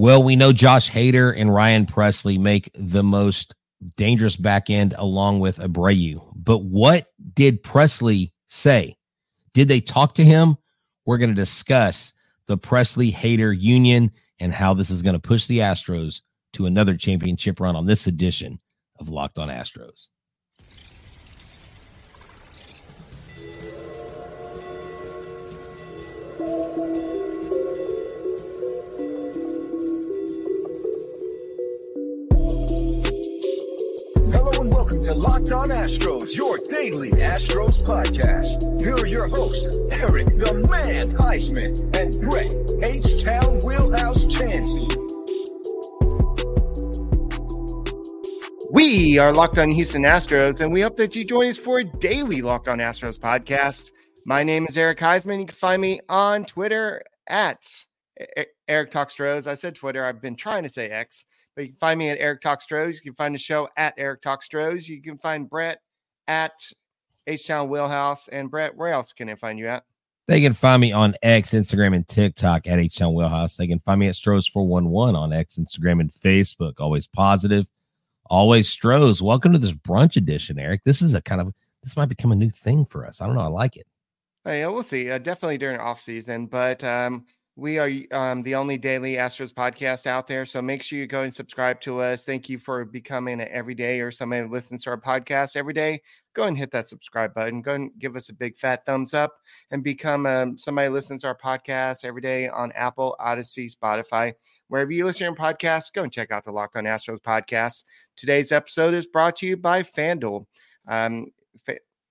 Well, we know Josh Hader and Ryan Pressly make the most dangerous back end along with Abreu. But what did Pressly say? Did they talk to him? We're going to discuss the Pressly Hader union and how this is going to push the Astros to another championship run on this edition of Locked On Astros. To Locked On Astros, your daily Astros podcast. Here are your hosts, Eric the Man Huysman and Brett H Town Wheelhouse Chancey. We are Locked On Houston Astros, and we hope that you join us for a daily Locked On Astros podcast. My name is Eric Huysman. You can find me on Twitter at Eric Talks Stros. I said Twitter. I've been trying to say X. But you can find me at Eric Talk Stros. You can find the show at Eric Talk Stros. You can find Brett at H Town Wheelhouse. And Brett, where else can I find you at? They can find me on X, Instagram, and TikTok at H Town Wheelhouse. They can find me at Stros411 on X, Instagram, and Facebook. Always positive, always Stros. Welcome to this brunch edition, Eric. This is a kind of this might become a new thing for us. I don't know. I like it. Hey, we'll see. Uh, definitely during off season, but um, we are um, the only daily Astros podcast out there. So make sure you go and subscribe to us. Thank you for becoming an everyday or somebody who listens to our podcast every day. Go and hit that subscribe button. Go and give us a big fat thumbs up and become um, somebody listens to our podcast every day on Apple, Odyssey, Spotify. Wherever you listen to your podcast, go and check out the Locked on Astros podcast. Today's episode is brought to you by FanDuel. Um,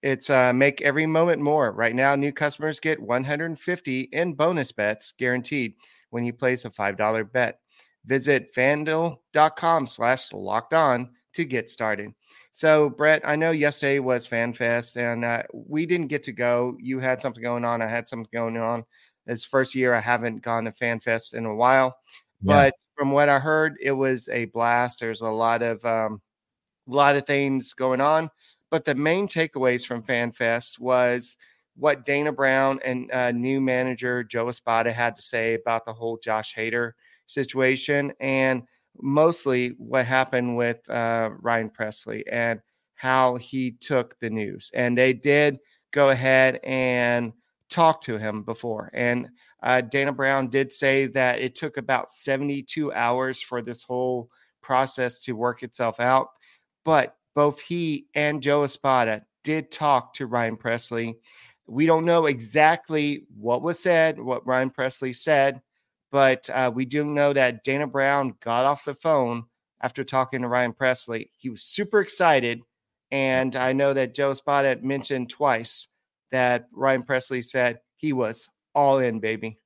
it's uh, make every moment more. Right now, new customers get 150 in bonus bets guaranteed when you place a $5 bet. Visit fanduel.com slash locked on to get started. So, Brett, I know yesterday was FanFest and uh, we didn't get to go. You had something going on. I had something going on. This first year, I haven't gone to FanFest in a while. Yeah. But from what I heard, it was a blast. There's a lot of um, a lot of things going on. But the main takeaways from FanFest was what Dana Brown and uh, new manager Joe Espada had to say about the whole Josh Hader situation, and mostly what happened with uh, Ryan Pressly and how he took the news. And they did go ahead and talk to him before. And uh, Dana Brown did say that it took about 72 hours for this whole process to work itself out. But both he and Joe Espada did talk to Ryan Pressly. We don't know exactly what was said, what Ryan Pressly said, but uh, we do know that Dana Brown got off the phone after talking to Ryan Pressly. He was super excited. And I know that Joe Espada mentioned twice that Ryan Pressly said he was all in, baby.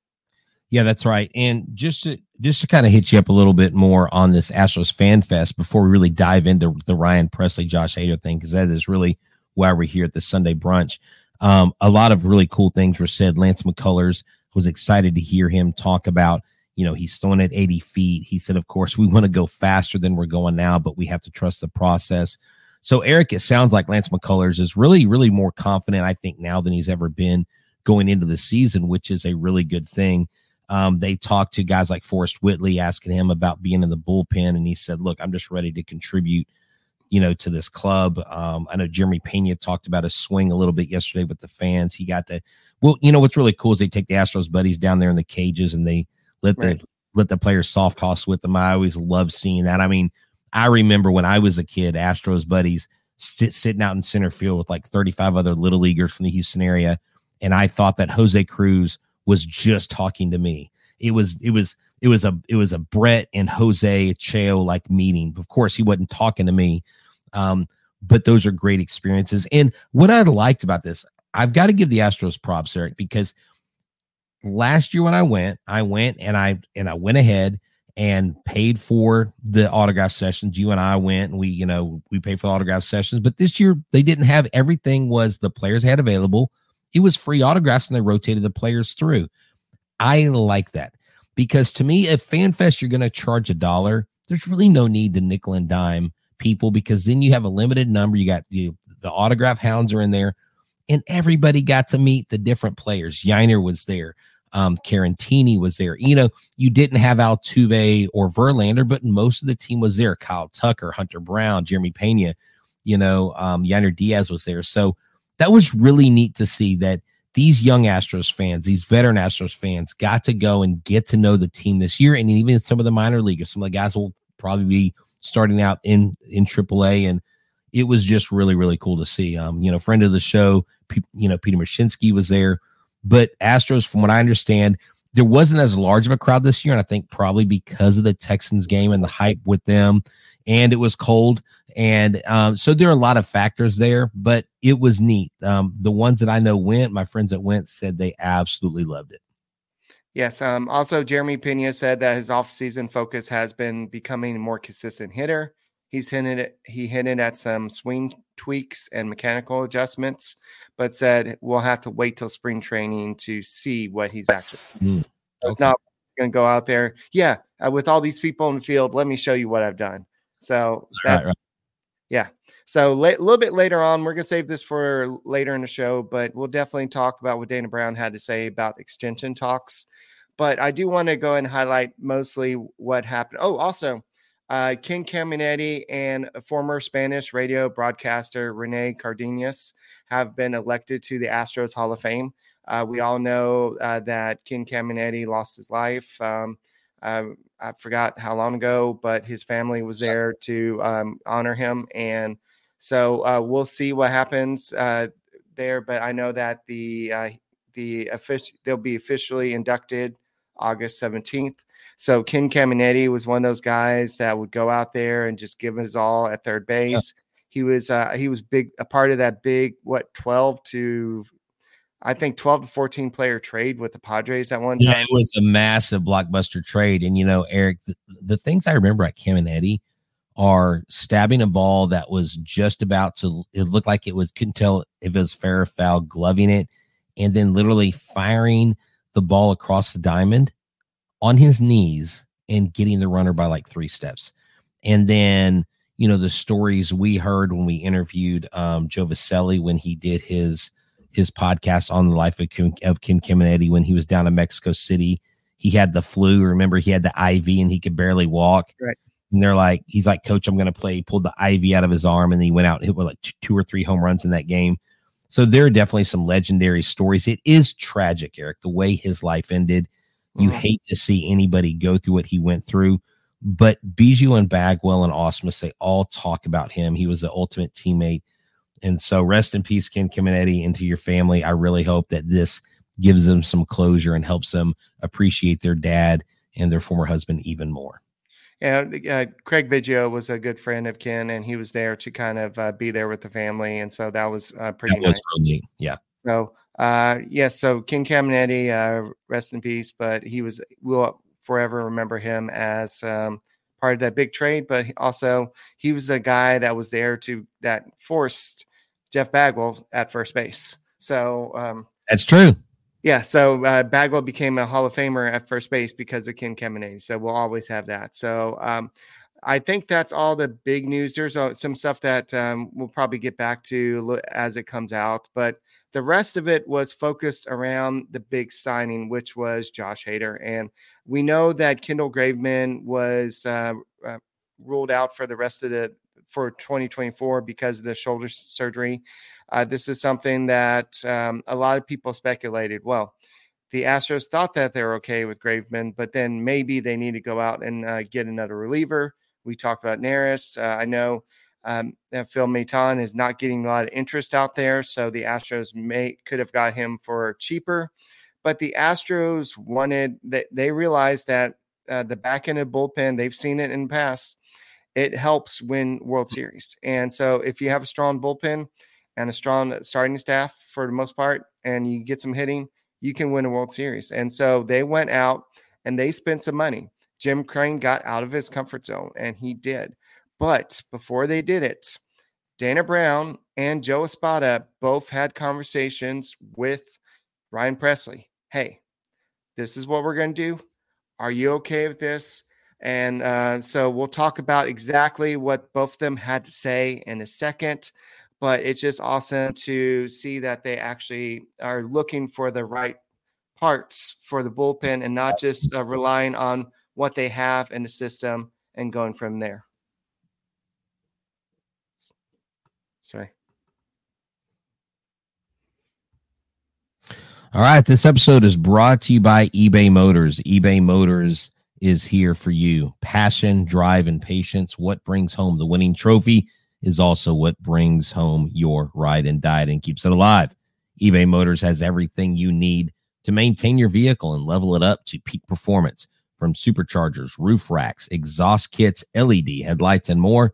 Yeah, that's right. And just to just to kind of hit you up a little bit more on this Astros Fan Fest before we really dive into the Ryan Pressly Josh Hader thing, because that is really why we're here at the Sunday brunch. Um, a lot of really cool things were said. Lance McCullers was excited to hear him talk about, you know, he's throwing at 80 feet. He said, of course, we want to go faster than we're going now, but we have to trust the process. So, Eric, it sounds like Lance McCullers is really, really more confident, I think, now than he's ever been going into the season, which is a really good thing. Um, they talked to guys like Forrest Whitley, asking him about being in the bullpen, and he said, "Look, I'm just ready to contribute." You know, to this club. Um, I know Jeremy Pena talked about a swing a little bit yesterday with the fans. He got to, well, you know, what's really cool is they take the Astros buddies down there in the cages and they let right. the let the players soft toss with them. I always love seeing that. I mean, I remember when I was a kid, Astros buddies sit, sitting out in center field with like 35 other little leaguers from the Houston area, and I thought that Jose Cruz was just talking to me. It was it was it was a it was a Brett and Jose Cheo like meeting. Of course, he wasn't talking to me, um, but those are great experiences. And what I liked about this, I've got to give the Astros props, Eric, because last year when I went, I went and I and I went ahead and paid for the autograph sessions. You and I went and we, you know, we paid for autograph sessions. But this year they didn't have everything was the players had available it was free autographs and they rotated the players through. I like that because to me, if FanFest you're going to charge a dollar, there's really no need to nickel and dime people because then you have a limited number. You got the the autograph hounds are in there, and everybody got to meet the different players. Yainer was there. Um, Caratini was there. You know, you didn't have Altuve or Verlander, but most of the team was there. Kyle Tucker, Hunter Brown, Jeremy Pena, you know, um, Yainer Diaz was there. So that was really neat to see that these young Astros fans, these veteran Astros fans, got to go and get to know the team this year, and even some of the minor leaguers. Some of the guys will probably be starting out in in AAA, and it was just really really cool to see. Um, you know, friend of the show, you know, Peter Mashinsky was there, but Astros, from what I understand, there wasn't as large of a crowd this year, and I think probably because of the Texans game and the hype with them, and it was cold. And um, so there are a lot of factors there, but it was neat. Um, the ones that I know went, my friends that went said they absolutely loved it. Yes. Um, also, Jeremy Pena said that his off-season focus has been becoming a more consistent hitter. He's hinted he hinted at some swing tweaks and mechanical adjustments, but said we'll have to wait till spring training to see what he's actually. Mm, okay. It's not going to go out there. Yeah, uh, with all these people in the field, let me show you what I've done. So that, right, right. Yeah. So a la- little bit later on, we're going to save this for later in the show, but we'll definitely talk about what Dana Brown had to say about extension talks. But I do want to go and highlight mostly what happened. Oh, also, uh, Ken Caminiti and former Spanish radio broadcaster Rene Cardenas have been elected to the Astros Hall of Fame. Uh, we all know uh, that Ken Caminiti lost his life. Um, uh, I forgot how long ago, but his family was there to um, honor him, and so uh, we'll see what happens uh, there. But I know that the uh, the official they'll be officially inducted August seventeenth. So Ken Caminiti was one of those guys that would go out there and just give his all at third base. Yeah. He was uh, he was big a part of that big what twelve to I think 12 to 14 player trade with the Padres at one time. Yeah, it was a massive blockbuster trade. And, you know, Eric, the, the things I remember at Caminiti are stabbing a ball that was just about to, it looked like it was, couldn't tell if it was fair or foul, gloving it, and then literally firing the ball across the diamond on his knees and getting the runner by like three steps. And then, you know, the stories we heard when we interviewed um, Joe Vaselli when he did his, his podcast on the life of Kim, of Kim Caminiti when he was down in Mexico City. He had the flu. Remember, he had the IV and he could barely walk. Right. And they're like, he's like, Coach, I'm going to play. He pulled the IV out of his arm and he went out and hit with like two or three home runs in that game. So there are definitely some legendary stories. It is tragic, Eric, the way his life ended. You mm-hmm. hate to see anybody go through what he went through. But Biggio and Bagwell and Ausmus, they all talk about him. He was the ultimate teammate. And so rest in peace, Ken Caminiti, into your family. I really hope that this gives them some closure and helps them appreciate their dad and their former husband even more. Yeah, uh, Craig Biggio was a good friend of Ken, and he was there to kind of uh, be there with the family, and so that was uh, pretty that nice. really Yeah. So, uh, yes, yeah, so Ken Caminiti, uh, rest in peace, but he was we'll forever remember him as um, part of that big trade, but also he was a guy that was there to that forced Jeff Bagwell at first base. So um, that's true. Yeah, so uh, Bagwell became a Hall of Famer at first base because of Ken Caminiti. So we'll always have that. So um, I think that's all the big news. There's uh, some stuff that um, we'll probably get back to as it comes out, but the rest of it was focused around the big signing, which was Josh Hader. And we know that Kendall Graveman was uh, uh, ruled out for the rest of the for 2024 because of the shoulder surgery. Uh, this is something that um, a lot of people speculated. Well, the Astros thought that they're okay with Graveman, but then maybe they need to go out and uh, get another reliever. We talked about Neris. Uh, I know um, Phil Maton is not getting a lot of interest out there, so the Astros may could have got him for cheaper. But the Astros wanted that they realized that uh, the back end of bullpen, they've seen it in the past it helps win World Series. And so if you have a strong bullpen and a strong starting staff for the most part, and you get some hitting, you can win a World Series. And so they went out and they spent some money. Jim Crane got out of his comfort zone, and he did. But before they did it, Dana Brown and Joe Espada both had conversations with Ryan Pressly. Hey, this is what we're going to do. Are you okay with this? And uh, so we'll talk about exactly what both of them had to say in a second. But it's just awesome to see that they actually are looking for the right parts for the bullpen and not just uh, relying on what they have in the system and going from there. Sorry. All right. This episode is brought to you by eBay Motors. eBay Motors is here for you. Passion, drive, and patience. What brings home the winning trophy is also what brings home your ride and diet and keeps it alive. eBay Motors has everything you need to maintain your vehicle and level it up to peak performance from superchargers, roof racks, exhaust kits, LED headlights, and more.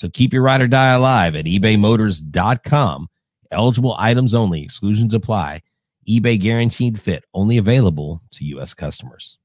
So keep your ride or die alive at ebaymotors.com. Eligible items only, exclusions apply. eBay guaranteed fit only available to U.S. customers.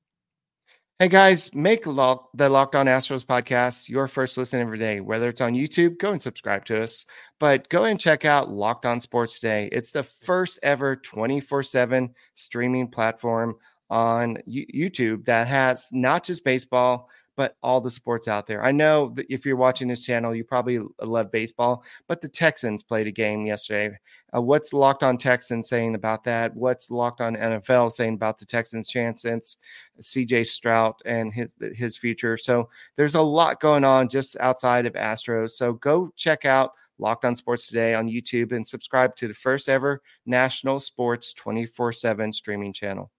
Hey guys, make lock, the Locked On Astros podcast your first listen every day. Whether it's on YouTube, go and subscribe to us. But go and check out Locked On Sports Today. It's the first ever 24 7 streaming platform on YouTube that has not just baseball, but all the sports out there. I know that if you're watching this channel, you probably love baseball, but the Texans played a game yesterday. Uh, what's Locked On Texans saying about that? What's Locked On NFL saying about the Texans' chance since CJ Stroud and his his future? So there's a lot going on just outside of Astros. So go check out Locked On Sports Today on YouTube and subscribe to the first ever national sports 24 7 streaming channel.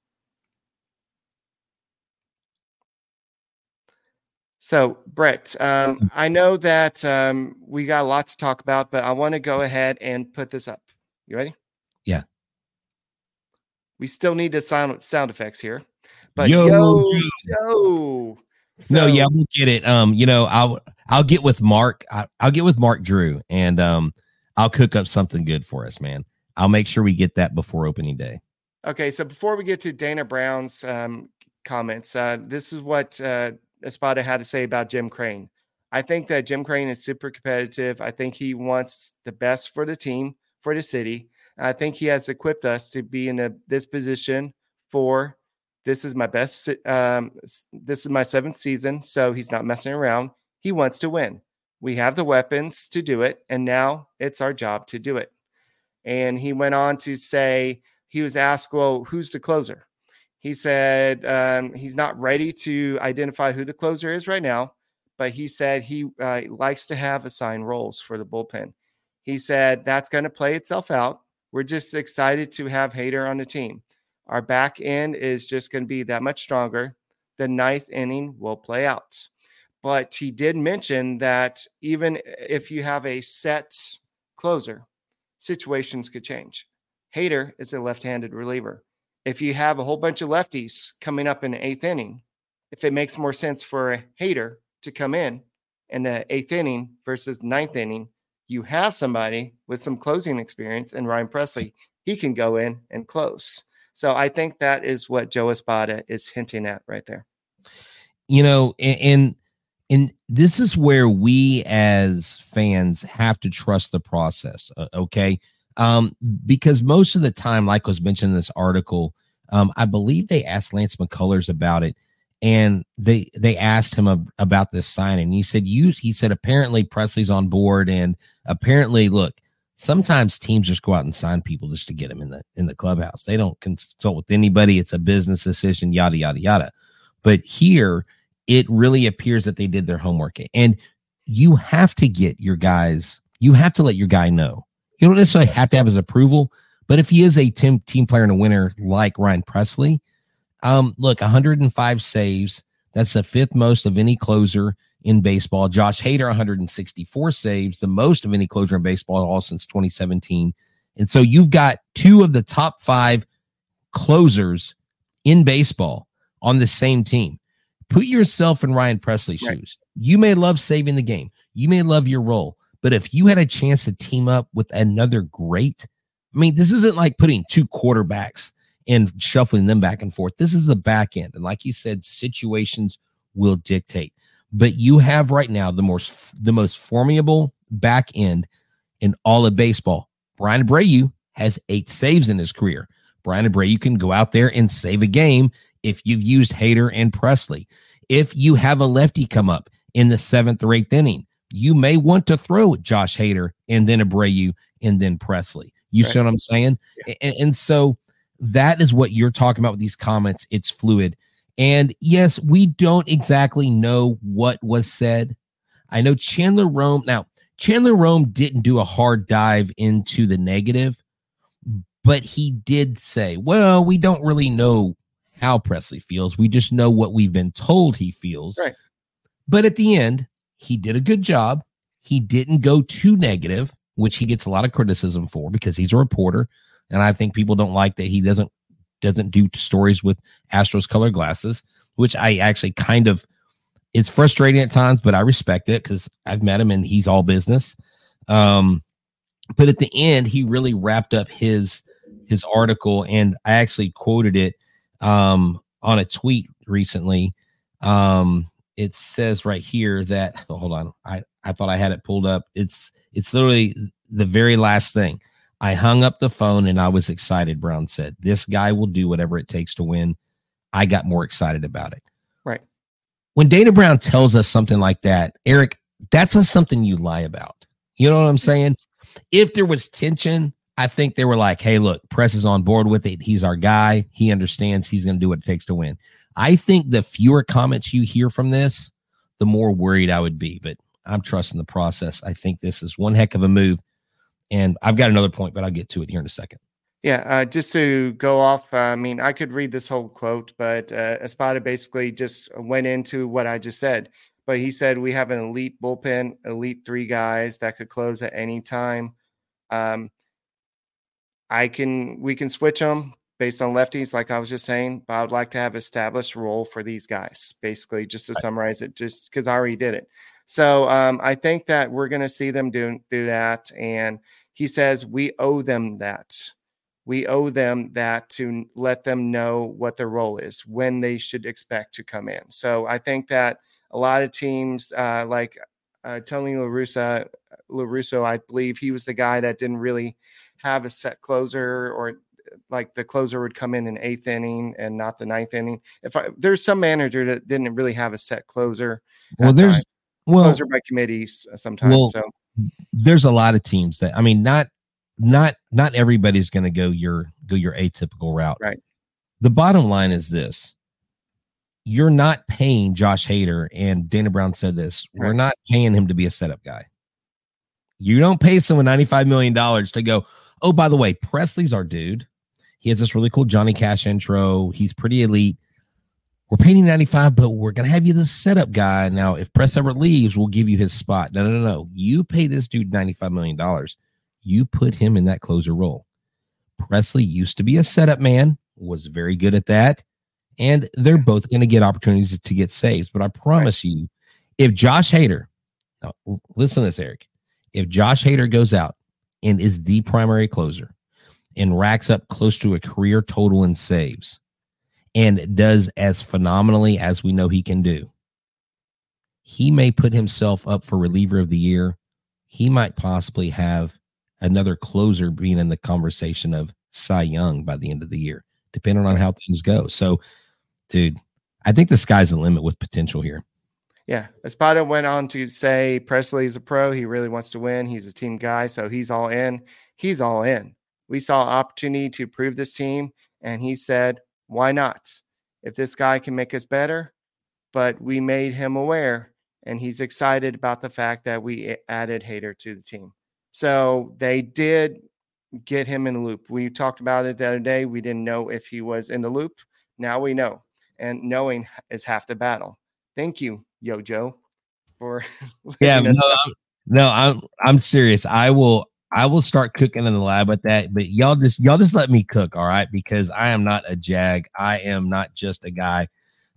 So, Brett, um, mm-hmm. I know that um, we got a lot to talk about, but I want to go ahead and put this up. You ready? Yeah. We still need the sound sound effects here, but yo, yo, yo. So, no, yeah, we'll get it. Um, you know, I'll I'll get with Mark. I, will get with Mark Drew, and um, I'll cook up something good for us, man. I'll make sure we get that before opening day. Okay, so before we get to Dana Brown's um, comments, uh, this is what uh, Espada had to say about Jim Crane. I think that Jim Crane is super competitive. I think he wants the best for the team, for the city. I think he has equipped us to be in a, this position for this is my best. Um, this is my seventh season, so he's not messing around. He wants to win. We have the weapons to do it, and now it's our job to do it. And he went on to say he was asked, "Well, who's the closer?" He said um, he's not ready to identify who the closer is right now, but he said he uh, likes to have assigned roles for the bullpen. He said that's going to play itself out. We're just excited to have Hader on the team. Our back end is just going to be that much stronger. The ninth inning will play out. But he did mention that even if you have a set closer, situations could change. Hader is a left handed reliever if you have a whole bunch of lefties coming up in the eighth inning, if it makes more sense for a Hader to come in in the eighth inning versus ninth inning, you have somebody with some closing experience and Ryan Pressly. He can go in and close. So I think that is what Joe Espada is hinting at right there. You know, and and this is where we as fans have to trust the process. Okay um, because most of the time, like was mentioned in this article, um, I believe they asked Lance McCullers about it, and they they asked him ab- about this sign, and he said, "You," he said, apparently Pressly's on board, and apparently, look, sometimes teams just go out and sign people just to get them in the in the clubhouse. They don't consult with anybody. It's a business decision, yada yada yada. But here, it really appears that they did their homework, and you have to get your guys. You have to let your guy know you don't necessarily have to have his approval, but if he is a team team player and a winner like Ryan Pressly, um, look, 105 saves. That's the fifth most of any closer in baseball. Josh Hader, 164 saves, the most of any closer in baseball all since 2017. And so you've got two of the top five closers in baseball on the same team. Put yourself in Ryan Pressly's right. shoes. You may love saving the game. You may love your role. But if you had a chance to team up with another great, I mean, this isn't like putting two quarterbacks and shuffling them back and forth. This is the back end. And like you said, situations will dictate. But you have right now the most the most formidable back end in all of baseball. Bryan Abreu has eight saves in his career. Bryan Abreu can go out there and save a game if you've used Hader and Pressly. If you have a lefty come up in the seventh or eighth inning, you may want to throw Josh Hader and then Abreu and then Pressly. You right. see what I'm saying? Yeah. And, and so that is what you're talking about with these comments. It's fluid. And yes, we don't exactly know what was said. I know Chandler Rome. Now, Chandler Rome didn't do a hard dive into the negative, but he did say, well, we don't really know how Pressly feels. We just know what we've been told he feels. Right. But at the end, he did a good job. He didn't go too negative, which he gets a lot of criticism for because he's a reporter. And I think people don't like that he doesn't doesn't do stories with Astros color glasses, which I actually kind of it's frustrating at times, but I respect it because I've met him and he's all business. Um, but at the end, he really wrapped up his his article, and I actually quoted it um, on a tweet recently. Um, it says right here that oh, hold on, I I thought I had it pulled up. It's it's literally the very last thing. I hung up the phone and I was excited. Brown said, "This guy will do whatever it takes to win." I got more excited about it. Right. When Dana Brown tells us something like that, Eric, that's not something you lie about. You know what I'm saying? If there was tension, I think they were like, hey, look, press is on board with it. He's our guy. He understands he's going to do what it takes to win. I think the fewer comments you hear from this, the more worried I would be. But I'm trusting the process. I think this is one heck of a move. And I've got another point, but I'll get to it here in a second. Yeah, uh, just to go off, uh, I mean, I could read this whole quote, but uh, Espada basically just went into what I just said. But he said we have an elite bullpen, elite three guys that could close at any time. Um, I can, we can switch them based on lefties, like I was just saying, but I would like to have established role for these guys, basically, just to summarize it, just because I already did it. So um, I think that we're going to see them do, do that. And he says we owe them that. We owe them that to let them know what their role is, when they should expect to come in. So I think that a lot of teams, uh, like uh, Tony LaRussa, LaRusso, I believe he was the guy that didn't really have a set closer or like the closer would come in an eighth inning and not the ninth inning. If I, there's some manager that didn't really have a set closer. Well, there's time well, those are by committees uh, sometimes. Well, so there's a lot of teams that I mean, not not not everybody's going to go your go your atypical route. Right. The bottom line is this: you're not paying Josh Hader, and Dana Brown said this. Right. We're not paying him to be a setup guy. You don't pay someone ninety five million dollars to go. Oh, by the way, Pressly's our dude. He has this really cool Johnny Cash intro. He's pretty elite we're paying you 95, but we're to have you the setup guy. Now, if Press ever leaves, we'll give you his spot. No, no, no, no. You pay this dude $95 million. You put him in that closer role. Pressly used to be a setup man, was very good at that. And they're both going to get opportunities to get saves. But I promise right. you, if Josh Hader, now listen to this, Eric, if Josh Hader goes out and is the primary closer and racks up close to a career total in saves, and does as phenomenally as we know he can do, he may put himself up for reliever of the year. He might possibly have another closer being in the conversation of Cy Young by the end of the year, depending on how things go. So, dude, I think the sky's the limit with potential here. Yeah. Espada went on to say Pressly's a pro. He really wants to win. He's a team guy. So he's all in. He's all in. We saw opportunity to prove this team. And he said, why not? If this guy can make us better, but we made him aware and he's excited about the fact that we added Hader to the team. So they did get him in the loop. We talked about it the other day. We didn't know if he was in the loop. Now we know. And knowing is half the battle. Thank you, Yo Joe, for yeah. No, I'm, no, I'm I'm serious. I will I will start cooking in the lab with that. But y'all just y'all just let me cook, all right? Because I am not a jag. I am not just a guy.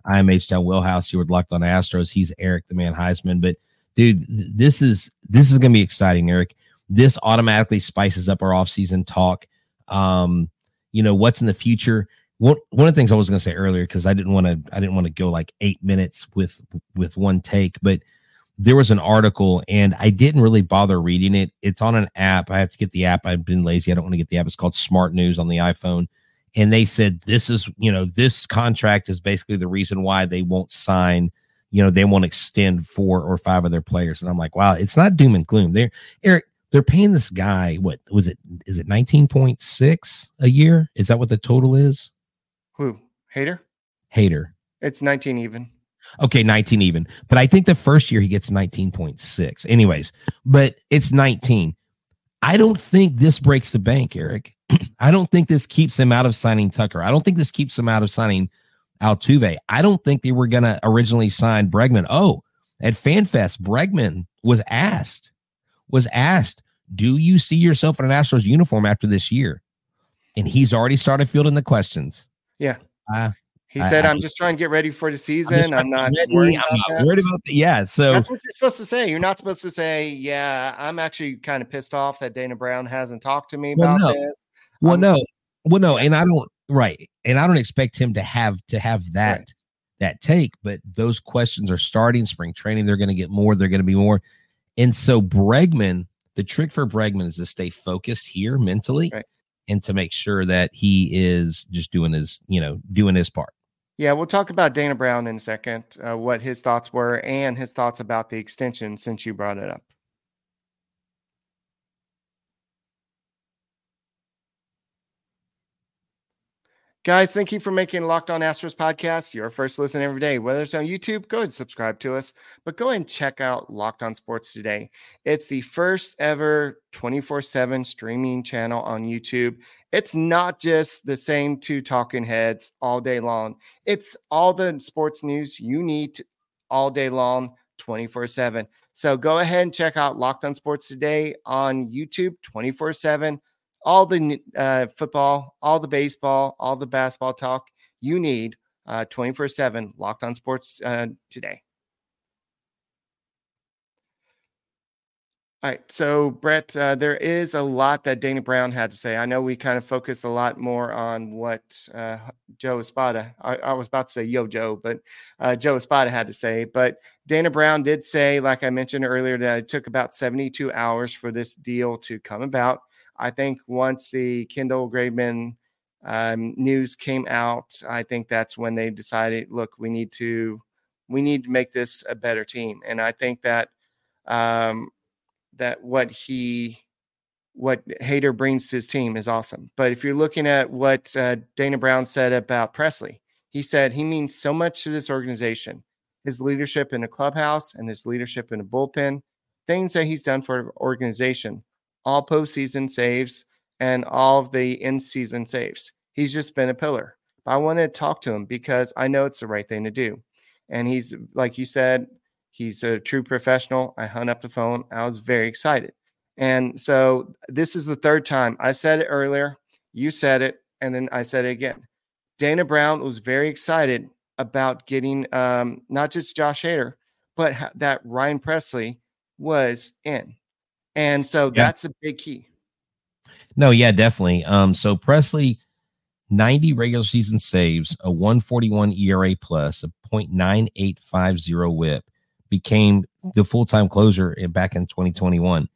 I am H Town Wheelhouse. You were locked on Astros. He's Eric the man Huysman. But dude, this is this is gonna be exciting, Eric. This automatically spices up our offseason talk. Um, you know, what's in the future. one one of the things I was to say earlier because I didn't want to I didn't want to go like eight minutes with with one take, but there was an article and I didn't really bother reading it. It's on an app. I have to get the app. I've been lazy. I don't want to get the app. It's called Smart News on the iPhone. And they said this is, you know, this contract is basically the reason why they won't sign, you know, they won't extend four or five of their players. And I'm like, wow, it's not doom and gloom. They're Eric, they're paying this guy, what was it? Is it 19.6 a year? Is that what the total is? Who? Hader? Hader. It's 19 even. Okay, 19 even. But I think the first year he gets 19.6. Anyways, but it's 19. I don't think this breaks the bank, Eric. I don't think this keeps him out of signing Tucker. I don't think this keeps him out of signing Altuve. I don't think they were going to originally sign Bregman. Oh, at FanFest, Bregman was asked, was asked, do you see yourself in an Astros uniform after this year? And he's already started fielding the questions. Yeah. Uh, he said, I, am just trying to get ready for the season. I'm, I'm not, worried, I'm not worried about that. Yeah. So that's what you're supposed to say. You're not supposed to say, Yeah, I'm actually kind of pissed off that Dana Brown hasn't talked to me well, about no. this. Well, um, no. Well, no, and I don't right. And I don't expect him to have to have that right. that take, but those questions are starting spring training. They're going to get more, they're going to be more. And so Bregman, the trick for Bregman is to stay focused here mentally right. and to make sure that he is just doing his, you know, doing his part. Yeah, we'll talk about Dana Brown in a second, uh, what his thoughts were, and his thoughts about the extension since you brought it up. Guys, thank you for making Locked On Astros podcast your first listen every day. Whether it's on YouTube, go and subscribe to us, but go and check out Locked On Sports today. It's the first ever 24 7 streaming channel on YouTube. It's not just the same two talking heads all day long, it's all the sports news you need all day long, 24 7. So go ahead and check out Locked On Sports today on YouTube 24 7 all the uh, football, all the baseball, all the basketball talk you need uh, 24 7 locked on sports uh, today. All right. So, Brett, uh, there is a lot that Dana Brown had to say. I know we kind of focus a lot more on what uh, Joe Espada, I, I, was about to say Yo Joe, but uh, Joe Espada had to say. But Dana Brown did say, like I mentioned earlier, that it took about 72 hours for this deal to come about. I think once the Kendall Graveman um, news came out, I think that's when they decided, look, we need to we need to make this a better team. And I think that um, that what he what Hader brings to his team is awesome. But if you're looking at what uh, Dana Brown said about Pressly, he said he means so much to this organization. His leadership in the clubhouse and his leadership in the bullpen, things that he's done for organization all postseason saves and all of the in season saves. He's just been a pillar. But I want to talk to him because I know it's the right thing to do. And he's, like you said, he's a true professional. I hung up the phone. I was very excited. And so this is the third time I said it earlier. You said it. And then I said it again. Dana Brown was very excited about getting um, not just Josh Hader, but that Ryan Pressly was in. And so yeah. that's a big key. No, yeah, definitely. Um, so Pressly, 90 regular season saves, a 141 ERA plus, a 0.9850 whip, became the full-time closer back in 2021.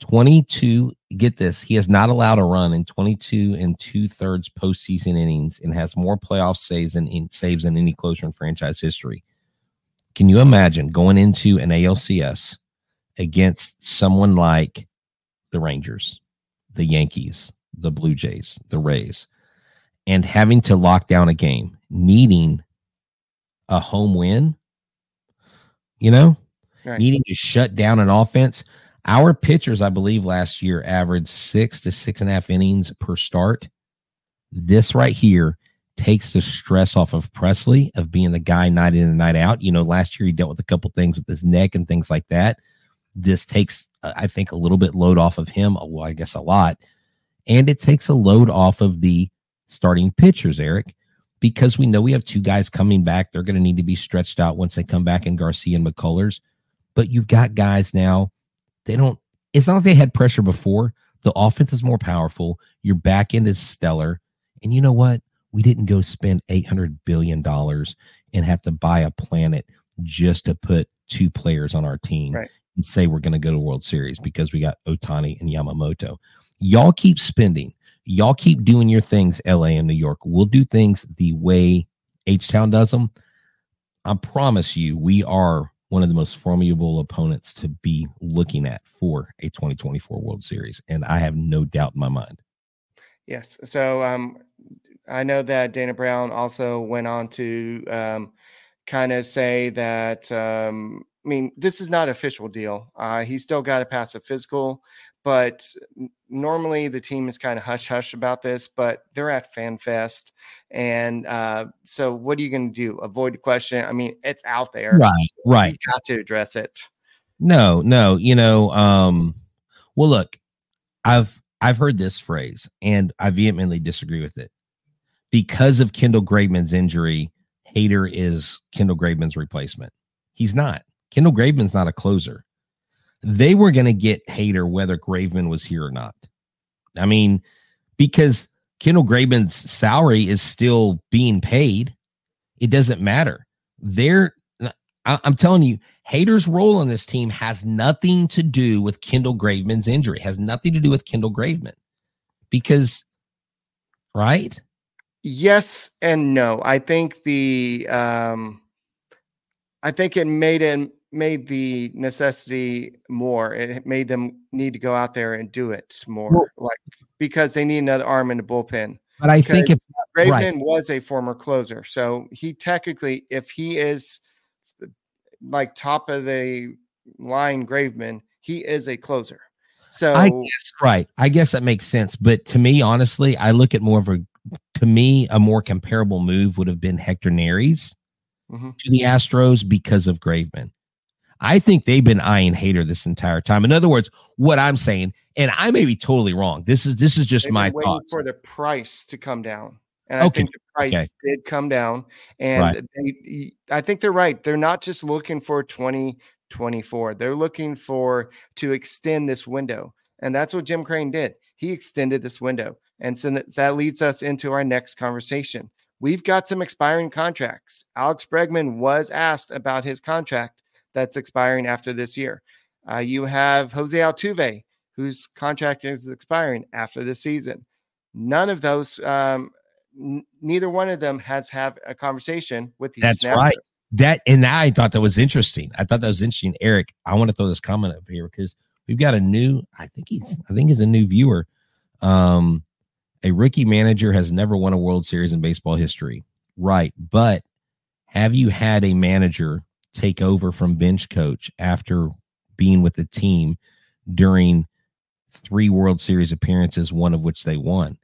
22, get this, he has not allowed a run in 22 and two-thirds postseason innings and has more playoff saves than in saves than any closer in franchise history. Can you imagine going into an ALCS against someone like the Rangers, the Yankees, the Blue Jays, the Rays, and having to lock down a game, needing a home win, you know, right. needing to shut down an offense. Our pitchers, I believe, last year averaged six to six and a half innings per start. This right here takes the stress off of Pressly of being the guy night in and night out. You know, last year he dealt with a couple things with his neck and things like that this takes, uh, I think, a little bit load off of him. Uh, well, I guess a lot. And it takes a load off of the starting pitchers, Eric, because we know we have two guys coming back. They're going to need to be stretched out once they come back in Garcia and McCullers. But you've got guys now, they don't, it's not like they had pressure before. The offense is more powerful. Your back end is stellar. And you know what? We didn't go spend $800 billion and have to buy a planet just to put two players on our team Right. And say we're going to go to World Series because we got Ohtani and Yamamoto. Y'all keep spending. Y'all keep doing your things, LA and New York. We'll do things the way H Town does them. I promise you, we are one of the most formidable opponents to be looking at for a 2024 World Series. And I have no doubt in my mind. Yes. So um, I know that Dana Brown also went on to um, kind of say that. Um, I mean, this is not official deal. Uh, he's still got to pass a physical, but normally the team is kind of hush hush about this. But they're at FanFest, and uh, so what are you going to do? Avoid the question? I mean, it's out there. Right, right. You've got to address it. No, no, you know, um, well, look, I've I've heard this phrase and I vehemently disagree with it. Because of Kendall Graveman's injury, Hader is Kendall Graveman's replacement. He's not. Kendall Graveman's not a closer. They were going to get Hader whether Graveman was here or not. I mean, because Kendall Graveman's salary is still being paid, it doesn't matter. They're I, I'm telling you, Hader's role on this team has nothing to do with Kendall Graveman's injury. Has nothing to do with Kendall Graveman, because, right? Yes and no. I think the um I think it made it made the necessity more. It made them need to go out there and do it more, Well- like because they need another arm in the bullpen. But I think if Graveman right. was a former closer, so he technically, if he is like top of the line, Graveman, he is a closer. So I guess right, I guess that makes sense. But to me, honestly, I look at more of a to me a more comparable move would have been Hector Neris Mhm. to the Astros because of Graveman. I think they've been eyeing Hader this entire time. In other words, what I'm saying, and I may be totally wrong. This is this is just They've my been waiting thoughts. for the price to come down. And I think the price okay. did come down. And Right. they, I think they're right. They're not just looking for 2024. They're looking for to extend this window. And that's what Jim Crane did. He extended this window. And so that leads us into our next conversation. We've got some expiring contracts. Alex Bregman was asked about his contract that's expiring after this year. Uh, you have Jose Altuve, whose contract is expiring after the season. None of those, um, n- neither one of them has had a conversation with the That's right. That and I thought that was interesting. I thought that was interesting, Eric. I want to throw this comment up here because we've got a new. I think he's. I think he's a new viewer. Um, a rookie manager has never won a World Series in baseball history, right? But have you had a manager take over from bench coach after being with the team during three World Series appearances, one of which they won?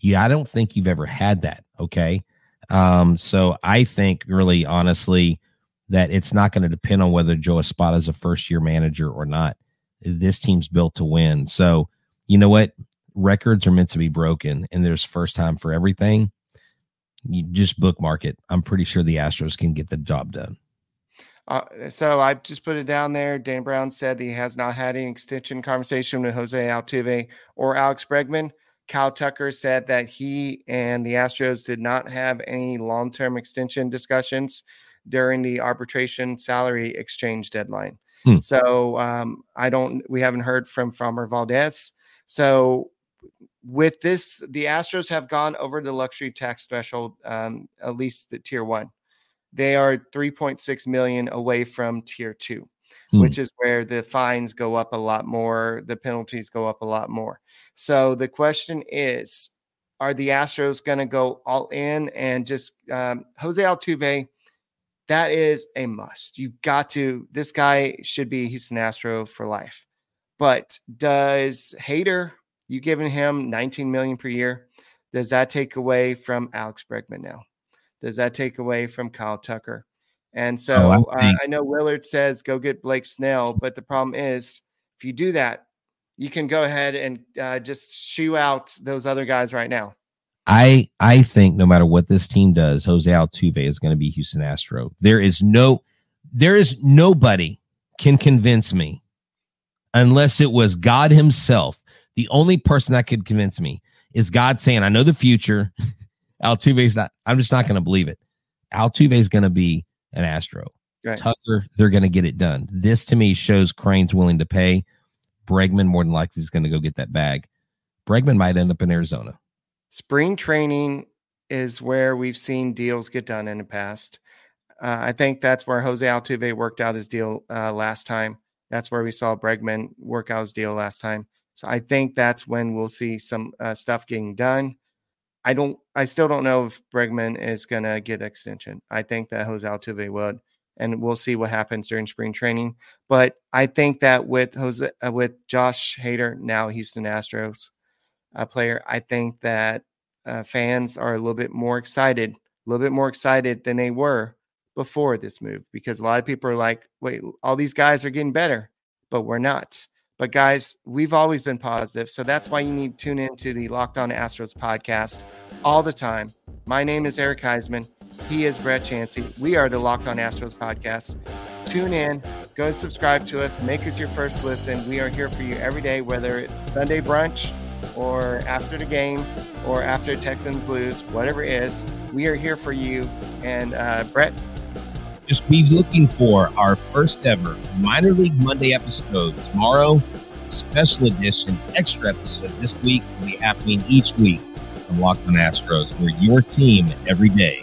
Yeah, I don't think you've ever had that. Okay. Um, so I think really honestly that it's not going to depend on whether Joe Espada is a first year manager or not. This team's built to win. So you know what? Records are meant to be broken, and there's first time for everything. You just bookmark it. I'm pretty sure the Astros can get the job done. Uh, so I just put it down there. Dan Brown said he has not had any extension conversation with Jose Altuve or Alex Bregman. Kyle Tucker said that he and the Astros did not have any long term extension discussions during the arbitration salary exchange deadline. Hmm. So um, I don't, we haven't heard from Framber Valdez. So with this, the Astros have gone over the luxury tax threshold, um, at least the tier one. They are 3.6 million away from tier two, Hmm. which is where the fines go up a lot more, the penalties go up a lot more. So the question is, are the Astros going to go all in and just um, Jose Altuve? That is a must. You've got to. This guy should be Houston Astro for life. But does Hader? You giving him 19 million per year? Does that take away from Alex Bregman now? Does that take away from Kyle Tucker? And so Oh, I uh, I know Willard says go get Blake Snell, but the problem is if you do that, you can go ahead and uh, just shoo out those other guys right now. I I think no matter what this team does, Jose Altuve is going to be Houston Astro. There is no, there is nobody can convince me, unless it was God Himself. The only person that could convince me is God saying, "I know the future. Altuve's not. I'm just not going to believe it. Altuve's going to be an Astro. Right. Tucker, they're going to get it done. This to me shows Crane's willing to pay. Bregman more than likely is going to go get that bag. Bregman might end up in Arizona. Spring training is where we've seen deals get done in the past. Uh, I think that's where Jose Altuve worked out his deal uh, last time. That's where we saw Bregman work out his deal last time. So I think that's when we'll see some uh, stuff getting done. I don't. I still don't know if Bregman is going to get extension. I think that Jose Altuve would, and we'll see what happens during spring training. But I think that with Jose, uh, with Josh Hader, now Houston Astros uh, player, I think that uh, fans are a little bit more excited, a little bit more excited than they were before this move because a lot of people are like, wait, all these guys are getting better, but we're not. But guys, we've always been positive. So that's why you need to tune into the Locked On Astros podcast all the time. My name is Eric Huysman. He is Brett Chancey. We are the Locked On Astros podcast. Tune in, go and subscribe to us, make us your first listen. We are here for you every day, whether it's Sunday brunch or after the game or after Texans lose, whatever it is. We are here for you. And uh, Brett, just be looking for our first ever minor league Monday episode tomorrow. Special edition, extra episode this week will be happening each week from Locked on Astros. We're your team every day.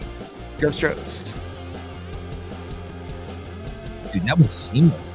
Go Stros. Dude, that was seamless.